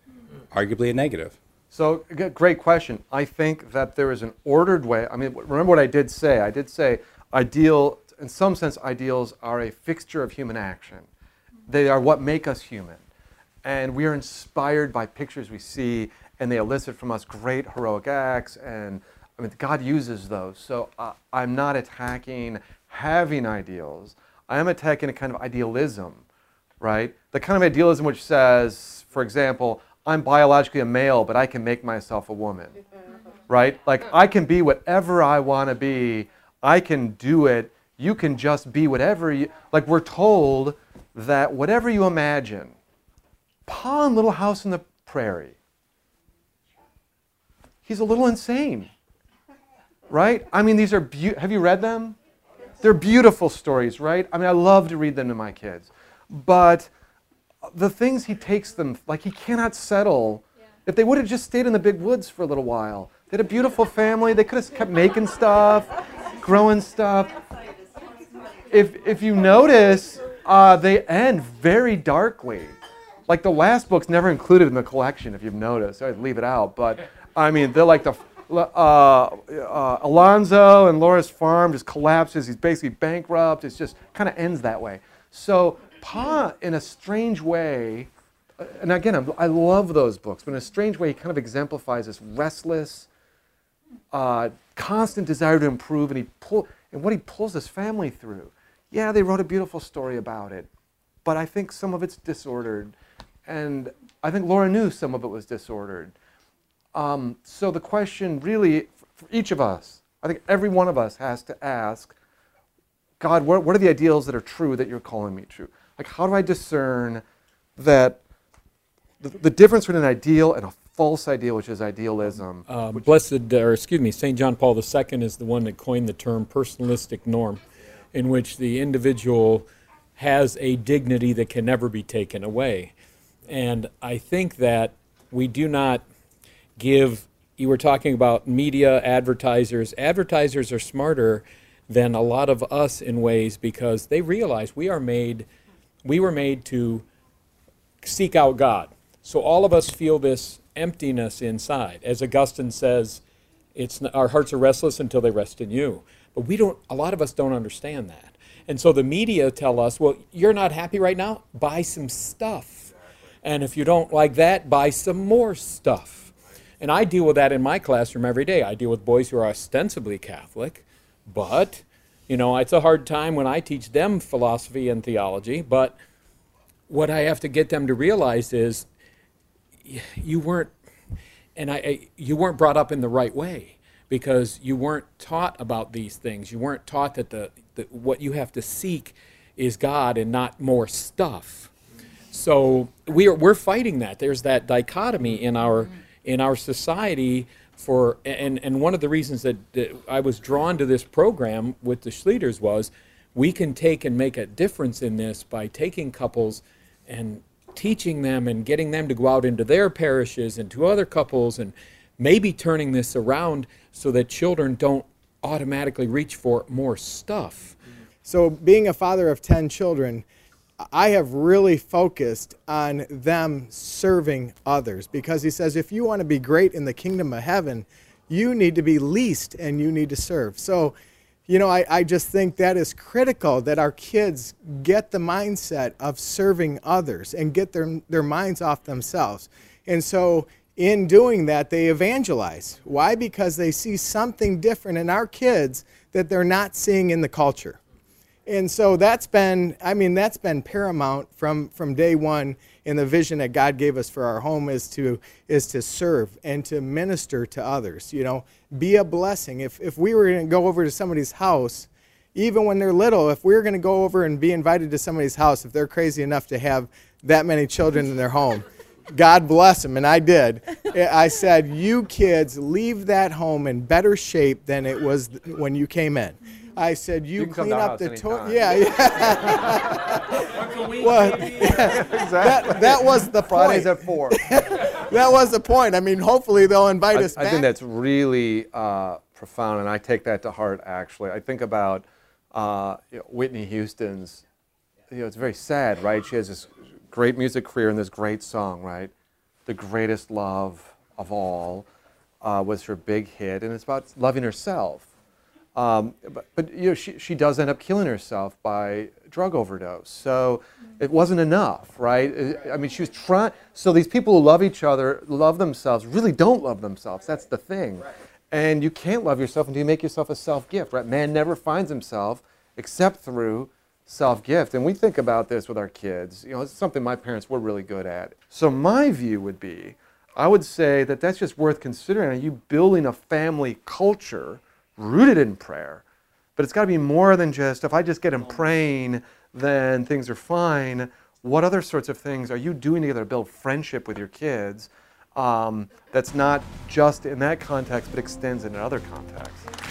arguably a negative. So, great question. I think that there is an ordered way. I mean, remember what I did say? I did say ideal, in some sense, ideals are a fixture of human action. They are what make us human. And we are inspired by pictures we see, and they elicit from us great heroic acts. And I mean, God uses those. So, uh, I'm not attacking having ideals, I am attacking a kind of idealism right? The kind of idealism which says, for example, I'm biologically a male, but I can make myself a woman, right? Like I can be whatever I want to be. I can do it. You can just be whatever you like. We're told that whatever you imagine, in Little House in the Prairie, he's a little insane, right? I mean, these are beau- have you read them? They're beautiful stories, right? I mean, I love to read them to my kids. But the things he takes them, like he cannot settle. If they would have just stayed in the big woods for a little while, they had a beautiful family. They could have kept making stuff, growing stuff. If, if you notice, uh, they end very darkly. Like the last book's never included in the collection, if you've noticed. I'd leave it out. But I mean, they're like the uh, uh, Alonzo and Laura's farm just collapses. He's basically bankrupt. It just kind of ends that way. So Pa, in a strange way, uh, and again, I'm, I love those books, but in a strange way, he kind of exemplifies this restless, uh, constant desire to improve, and he pull, and what he pulls his family through. Yeah, they wrote a beautiful story about it, but I think some of it's disordered, and I think Laura knew some of it was disordered. Um, so the question really, for each of us, I think every one of us has to ask, God, what, what are the ideals that are true that you're calling me true? Like, how do I discern that the, the difference between an ideal and a false ideal, which is idealism? Uh, blessed, or excuse me, St. John Paul II is the one that coined the term personalistic norm, in which the individual has a dignity that can never be taken away. And I think that we do not give, you were talking about media, advertisers. Advertisers are smarter than a lot of us in ways because they realize we are made, we were made to seek out God. So all of us feel this emptiness inside. As Augustine says, it's our hearts are restless until they rest in you. But we don't a lot of us don't understand that. And so the media tell us, well, you're not happy right now? Buy some stuff. And if you don't like that, buy some more stuff. And I deal with that in my classroom every day. I deal with boys who are ostensibly Catholic, but you know, it's a hard time when I teach them philosophy and theology, but what I have to get them to realize is you weren't and I, you weren't brought up in the right way because you weren't taught about these things. You weren't taught that the, what you have to seek is God and not more stuff. So we are, we're fighting that. There's that dichotomy in our in our society for and and one of the reasons that, that I was drawn to this program with the Schleiters was we can take and make a difference in this by taking couples and teaching them and getting them to go out into their parishes and to other couples and maybe turning this around so that children don't automatically reach for more stuff. So, being a father of 10 children, I have really focused on them serving others because he says if you want to be great in the kingdom of heaven, you need to be least and you need to serve. So, you know, I, I just think that is critical that our kids get the mindset of serving others and get their, their minds off themselves. And so, in doing that, they evangelize. Why? Because they see something different in our kids that they're not seeing in the culture. And so that's been, I mean, that's been paramount from, from day one in the vision that God gave us for our home is to, is to serve and to minister to others. You know, be a blessing. If, if we were going to go over to somebody's house, even when they're little, if we were going to go over and be invited to somebody's house, if they're crazy enough to have that many children in their home, God bless them, and I did. I said, You kids leave that home in better shape than it was when you came in. I said, You, You clean up the toilet. anytime. Yeah, yeah. well, that, that was the Fridays point. at four. That was the point. I mean, hopefully they'll invite I, us I back. think that's really uh, profound, and I take that to heart. Actually, I think about uh, you know, Whitney Houston's. You know, it's very sad, right? She has this great music career and this great song, right? The greatest love of all uh, was her big hit, and it's about loving herself. Um, but, but you know, she, she does end up killing herself by drug overdose. So it wasn't enough, right? I- I mean, she was trying. So these people who love each other, love themselves, really don't love themselves. That's the thing. And you can't love yourself until you make yourself a self gift, right? Man never finds himself except through self gift. And we think about this with our kids. You know, it's something my parents were really good at. So my view would be I would say that that's just worth considering. Are you building a family culture rooted in prayer? But it's got to be more than just if I just get them praying, then things are fine. What other sorts of things are you doing together to build friendship with your kids? Um, that's not just in that context, but extends in other contexts.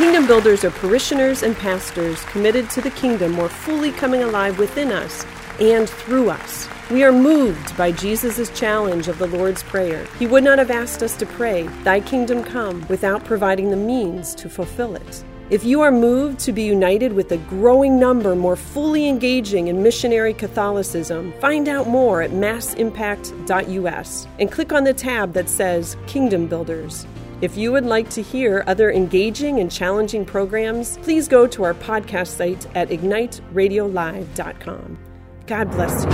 Kingdom builders are parishioners and pastors committed to the kingdom more fully coming alive within us and through us. We are moved by Jesus' challenge of the Lord's Prayer. He would not have asked us to pray, Thy kingdom come, without providing the means to fulfill it. If you are moved to be united with a growing number more fully engaging in missionary Catholicism, find out more at massimpact.us and click on the tab that says Kingdom Builders. If you would like to hear other engaging and challenging programs, please go to our podcast site at igniteradiolive.com. God bless you.